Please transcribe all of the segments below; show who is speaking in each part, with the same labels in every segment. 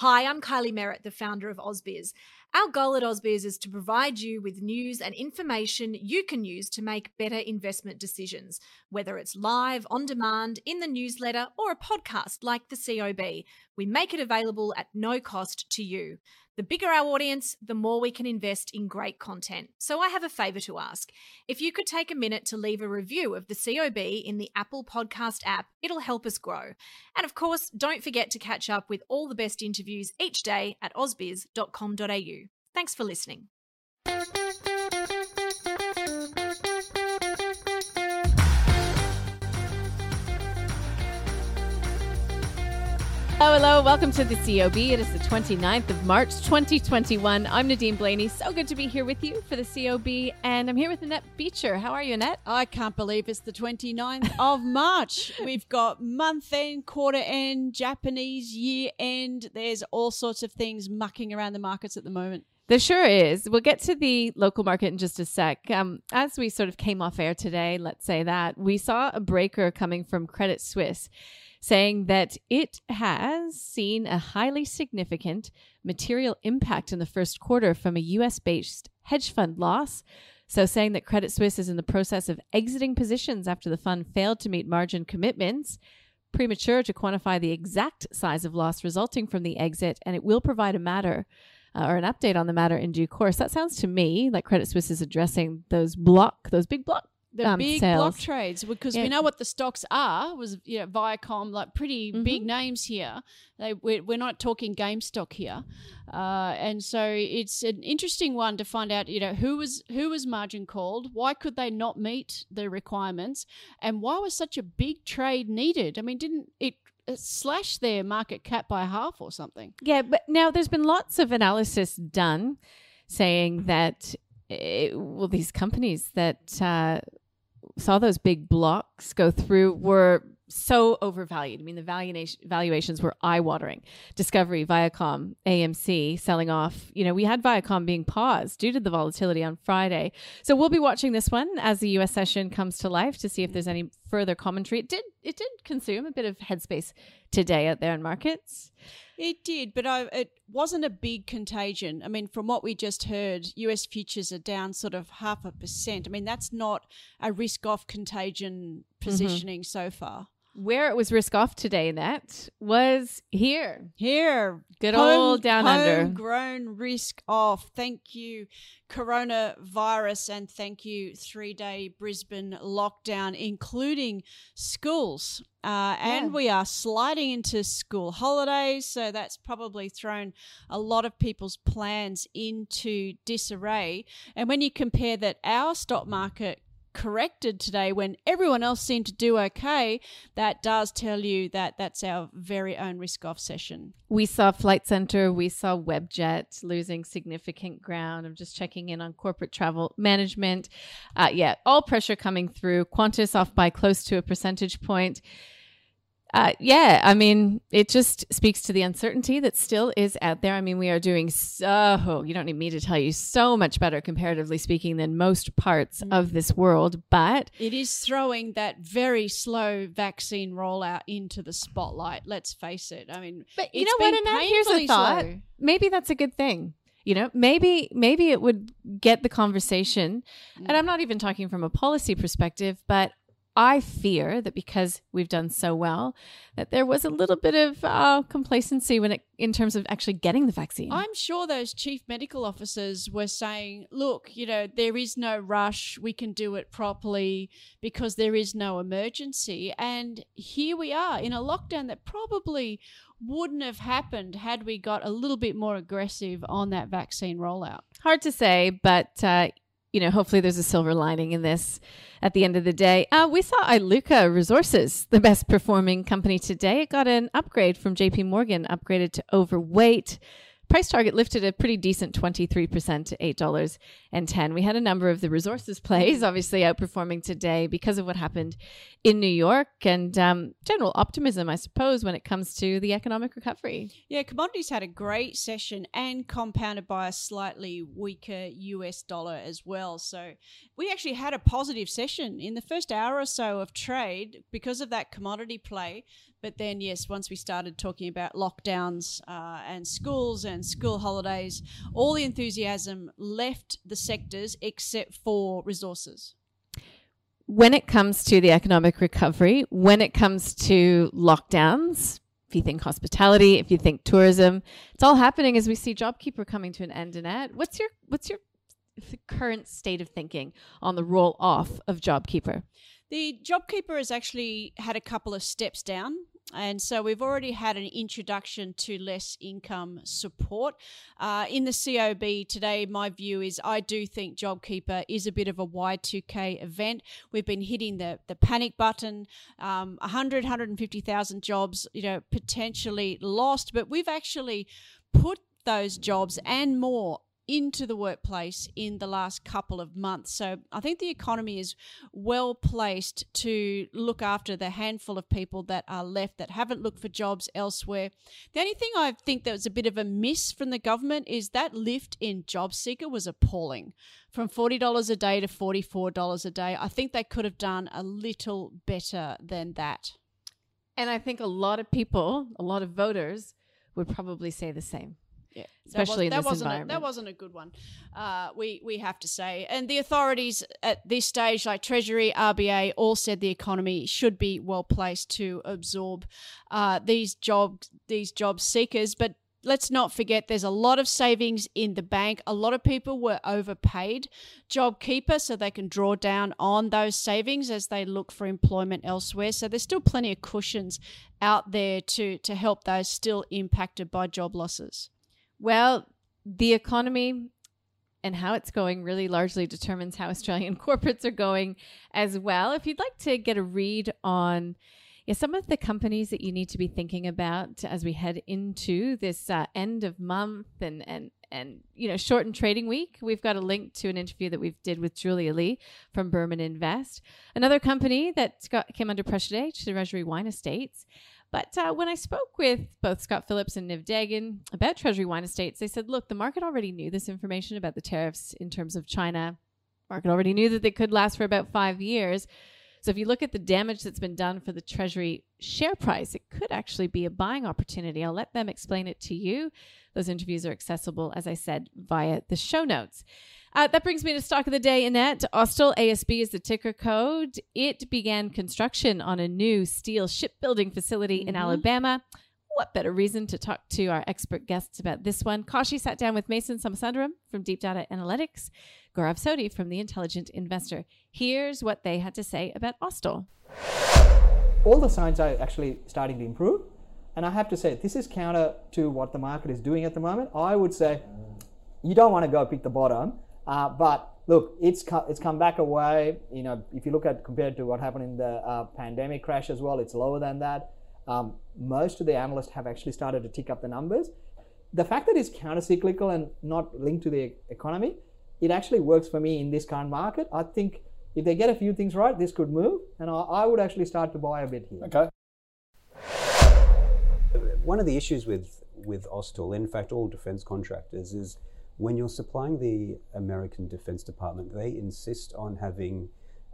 Speaker 1: Hi, I'm Kylie Merritt, the founder of AusBiz. Our goal at AusBiz is to provide you with news and information you can use to make better investment decisions, whether it's live, on demand, in the newsletter, or a podcast like the COB. We make it available at no cost to you. The bigger our audience, the more we can invest in great content. So I have a favour to ask. If you could take a minute to leave a review of the COB in the Apple Podcast app, it'll help us grow. And of course, don't forget to catch up with all the best interviews each day at ausbiz.com.au. Thanks for listening.
Speaker 2: Hello, hello. Welcome to the COB. It is the 29th of March, 2021. I'm Nadine Blayney. So good to be here with you for the COB. And I'm here with Annette Beacher. How are you, Annette?
Speaker 3: I can't believe it's the 29th of March. We've got month end, quarter end, Japanese year end. There's all sorts of things mucking around the markets at the moment.
Speaker 2: There sure is. We'll get to the local market in just a sec. Um, as we sort of came off air today, let's say that, we saw a breaker coming from Credit Suisse saying that it has seen a highly significant material impact in the first quarter from a US based hedge fund loss. So, saying that Credit Suisse is in the process of exiting positions after the fund failed to meet margin commitments. Premature to quantify the exact size of loss resulting from the exit, and it will provide a matter uh, or an update on the matter in due course. That sounds to me like Credit Suisse is addressing those block, those big block
Speaker 3: the
Speaker 2: um,
Speaker 3: big
Speaker 2: sales.
Speaker 3: block trades because
Speaker 2: Yeah.
Speaker 3: we know what the stocks are was you know Viacom like pretty
Speaker 2: Mm-hmm.
Speaker 3: big names here they we're, we're not talking GameStop here uh, and so it's an interesting one to find out you know who was who was margin called why could they not meet the requirements and why was such a big trade needed I mean didn't it, it slash their market cap by half or something.
Speaker 2: Yeah, but now there's been lots of analysis done saying that, eh, well, these companies that uh, saw those big blocks go through were so overvalued. I mean, the valuation, valuations were eye watering. Discovery, Viacom, AMC selling off. You know, we had Viacom being paused due to the volatility on Friday. So we'll be watching this one as the US session comes to life to see if there's any further commentary. It did, it did consume a bit of headspace today out there in markets.
Speaker 3: It did, but I, it wasn't a big contagion. I mean, from what we just heard, US futures are down sort of half a percent. I mean, that's not a risk off contagion mm-hmm. positioning so far.
Speaker 2: Where it was risk off today, Net, was here.
Speaker 3: Here,
Speaker 2: Good old down under.
Speaker 3: Homegrown risk off. Thank you, coronavirus, and thank you, three day Brisbane lockdown, including schools. Uh, and
Speaker 2: Yeah.
Speaker 3: we are sliding into school holidays, so that's probably thrown a lot of people's plans into disarray. And when you compare that our stock market corrected today when everyone else seemed to do okay, that does tell you that that's our very own risk off session.
Speaker 2: We saw Flight Centre, we saw Webjet losing significant ground. I'm just checking in on corporate travel management. Uh, yeah, all pressure coming through. Qantas off by close to a percentage point. Uh, yeah, I mean, it just speaks to the uncertainty that still is out there. I mean, we are doing so, you don't need me to tell you, so much better comparatively speaking than most parts of this world. But
Speaker 3: It is throwing that very slow vaccine rollout into the spotlight. Let's face it. I mean,
Speaker 2: But you know what, Annette? Here's a thought.
Speaker 3: slow.
Speaker 2: Maybe that's a good thing. You know, maybe maybe it would get the conversation. And I'm not even talking from a policy perspective, but I fear that because we've done so well, that there was a little bit of uh, complacency when it in terms of actually getting the vaccine.
Speaker 3: I'm sure those chief medical officers were saying, look, you know, there is no rush. We can do it properly because there is no emergency. And here we are in a lockdown that probably wouldn't have happened had we got a little bit more aggressive on that vaccine rollout.
Speaker 2: Hard to say, but uh, you know, hopefully there's a silver lining in this at the end of the day. Uh, we saw Iluka Resources, the best performing company today. It got an upgrade from JP Morgan, upgraded to overweight price target lifted a pretty decent 23% to $8.10. We had a number of the resources plays obviously outperforming today because of what happened in New York and um, general optimism, I suppose, when it comes to the economic recovery.
Speaker 3: Yeah, commodities had a great session and compounded by a slightly weaker US dollar as well. So we actually had a positive session in the first hour or so of trade because of that commodity play. But then, yes, once we started talking about lockdowns uh, and schools and school holidays, all the enthusiasm left the sectors except for resources.
Speaker 2: When it comes to the economic recovery, when it comes to lockdowns, if you think hospitality, if you think tourism, it's all happening as we see JobKeeper coming to an end. Annette, what's your what's your current state of thinking on the roll off of JobKeeper?
Speaker 3: The JobKeeper has actually had a couple of steps down. And so we've already had an introduction to less income support. Uh, in the COB today, my view is I do think JobKeeper is a bit of a Y2K event. We've been hitting the, the panic button, um, 100, 150,000 jobs, you know, potentially lost, but we've actually put those jobs and more into the workplace in the last couple of months. So I think the economy is well placed to look after the handful of people that are left that haven't looked for jobs elsewhere. The only thing I think that was a bit of a miss from the government is that lift in job seeker was appalling. From $40 a day to $44 a day. I think they could have done a little better than that.
Speaker 2: And I think a lot of people, a lot of voters would probably say the same.
Speaker 3: Yeah,
Speaker 2: especially
Speaker 3: that
Speaker 2: was,
Speaker 3: in this
Speaker 2: environment.
Speaker 3: A, that wasn't a good one. Uh, we we have to say, and the authorities at this stage, like Treasury, RBA, all said the economy should be well placed to absorb uh, these job these job seekers, but. Let's not forget there's a lot of savings in the bank. A lot of people were overpaid JobKeeper so they can draw down on those savings as they look for employment elsewhere. So there's still plenty of cushions out there to, to help those still impacted by job losses.
Speaker 2: Well, the economy and how it's going really largely determines how Australian corporates are going as well. If you'd like to get a read on yeah, some of the companies that you need to be thinking about as we head into this uh, end of month and and and you know shortened trading week, we've got a link to an interview that we've did with Julia Lee from Burman Invest, another company that got, came under pressure today, Treasury Wine Estates. But uh, when I spoke with both Scott Phillips and Niv Dagan about Treasury Wine Estates, they said, look, the market already knew this information about the tariffs in terms of China. Market already knew that they could last for about five years. So if you look at the damage that's been done for the Treasury share price, it could actually be a buying opportunity. I'll let them explain it to you. Those interviews are accessible, as I said, via the show notes. Uh, that brings me to stock of the day, Annette. Austal ASB is the ticker code. It began construction on a new steel shipbuilding facility mm-hmm. in Alabama. What better reason to talk to our expert guests about this one? Kashi sat down with Mathan Somasundaram from Deep Data Analytics, Gaurav Sodhi from The Intelligent Investor. Here's what they had to say about Austal.
Speaker 4: All the signs are actually starting to improve. And I have to say, this is counter to what the market is doing at the moment. I would say you don't want to go pick the bottom uh, but look, it's co- it's come back away. You know, if you look at compared to what happened in the uh, pandemic crash as well, it's lower than that. Um, most of the analysts have actually started to tick up the numbers. The fact that it's countercyclical and not linked to the economy, it actually works for me in this current market. I think if they get a few things right, this could move, and I, I would actually start to buy a bit here.
Speaker 5: Okay. One of the issues with with Austal, in fact, all defence contractors, is when you're supplying the American Defense Department, they insist on having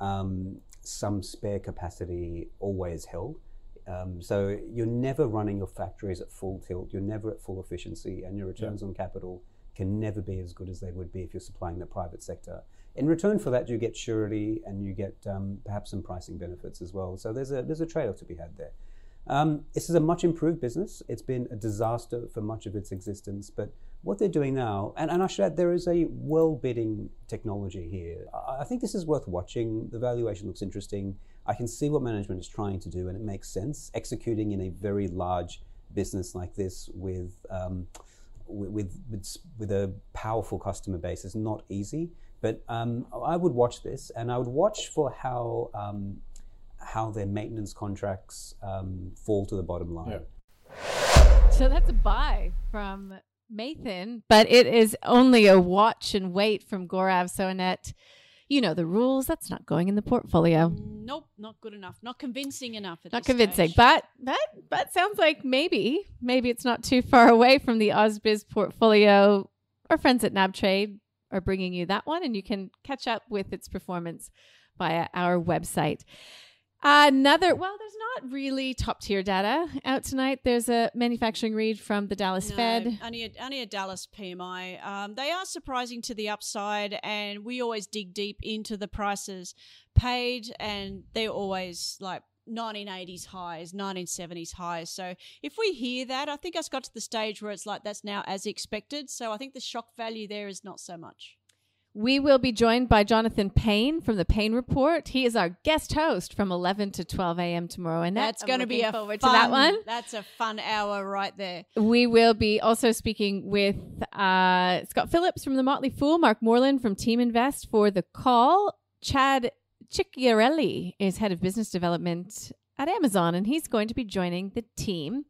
Speaker 5: um, some spare capacity always held. Um, so you're never running your factories at full tilt, you're never at full efficiency, and your returns yeah. on capital can never be as good as they would be if you're supplying the private sector. In return for that, you get surety and you get um, perhaps some pricing benefits as well. So there's a there's a trade-off to be had there. Um, this is a much improved business. It's been a disaster for much of its existence, but what they're doing now, and, and I should add, there is a well bidding technology here. I, I think this is worth watching. The valuation looks interesting. I can see what management is trying to do, and it makes sense. Executing in a very large business like this with, um, with, with, with, a powerful customer base is not easy. But um, I would watch this, and I would watch for how um, how their maintenance contracts um, fall to the bottom line.
Speaker 2: So that's a buy from Mathan, but it is only a watch and wait from Gaurav Sodhi. You know the rules. That's not going in the portfolio.
Speaker 3: Nope, not good enough. Not convincing enough.
Speaker 2: Not convincing,
Speaker 3: stage.
Speaker 2: but that that sounds like maybe maybe it's not too far away from the Ausbiz portfolio. Our friends at NabTrade are bringing you that one, and you can catch up with its performance via our website. Another, well, there's not really top tier data out tonight. There's a manufacturing read from the Dallas
Speaker 3: No,
Speaker 2: Fed.
Speaker 3: Only a, only a Dallas PMI. Um, they are surprising to the upside, and we always dig deep into the prices paid, and they're always like 1980s highs, 1970s highs. So if we hear that, I think us got to the stage where it's like that's now as expected. So I think the shock value there is not so much.
Speaker 2: We will be joined by Jonathan Pain from the Pain Report. He is our guest host from 11 to 12 a.m. tomorrow, and
Speaker 3: That's going to be a
Speaker 2: forward
Speaker 3: fun,
Speaker 2: to that one.
Speaker 3: That's a fun hour right there.
Speaker 2: We will be also speaking with uh, Scott Phillips from the Motley Fool, Mark Moreland from Team Invest for the call. Chad Cicciarelli is head of business development at Amazon, and he's going to be joining the team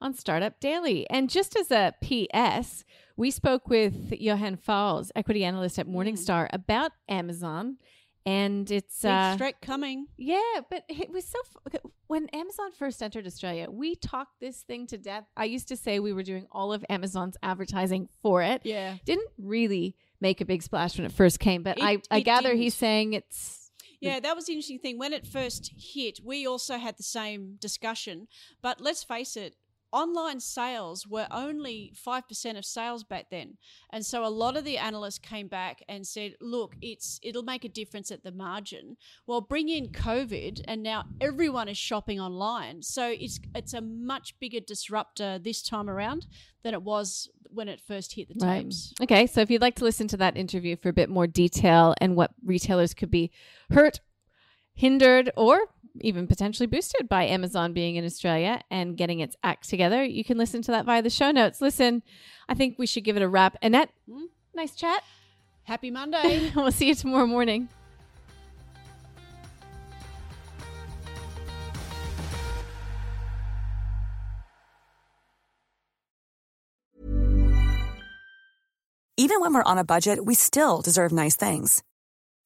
Speaker 2: on Startup Daily. And just as a PS, we spoke with Johannes Faul, equity analyst at Morningstar, about Amazon. And it's
Speaker 3: Big
Speaker 2: uh,
Speaker 3: strike coming.
Speaker 2: yeah, but it was so f- when Amazon first entered Australia, we talked this thing to death. I used to say we were doing all of Amazon's advertising for it.
Speaker 3: Yeah.
Speaker 2: Didn't really make a big splash when it first came, but
Speaker 3: It-
Speaker 2: I, I gather
Speaker 3: didn't.
Speaker 2: he's saying it's
Speaker 3: Yeah, that was the interesting thing. When it first hit, we also had the same discussion. But let's face it, online sales were only 5% of sales back then. And so a lot of the analysts came back and said, look, it's it'll make a difference at the margin. Well, bring in COVID and now everyone is shopping online. So it's it's a much bigger disruptor this time around than it was when it first hit the
Speaker 2: right.
Speaker 3: tapes.
Speaker 2: Okay, so if you'd like to listen to that interview for a bit more detail and what retailers could be hurt, hindered, or even potentially boosted by Amazon being in Australia and getting its act together, you can listen to that via the show notes. Listen, I think we should give it a wrap. Annette, hmm? nice chat.
Speaker 3: Happy Monday.
Speaker 2: we'll see you tomorrow morning.
Speaker 6: Even when we're on a budget, we still deserve nice things.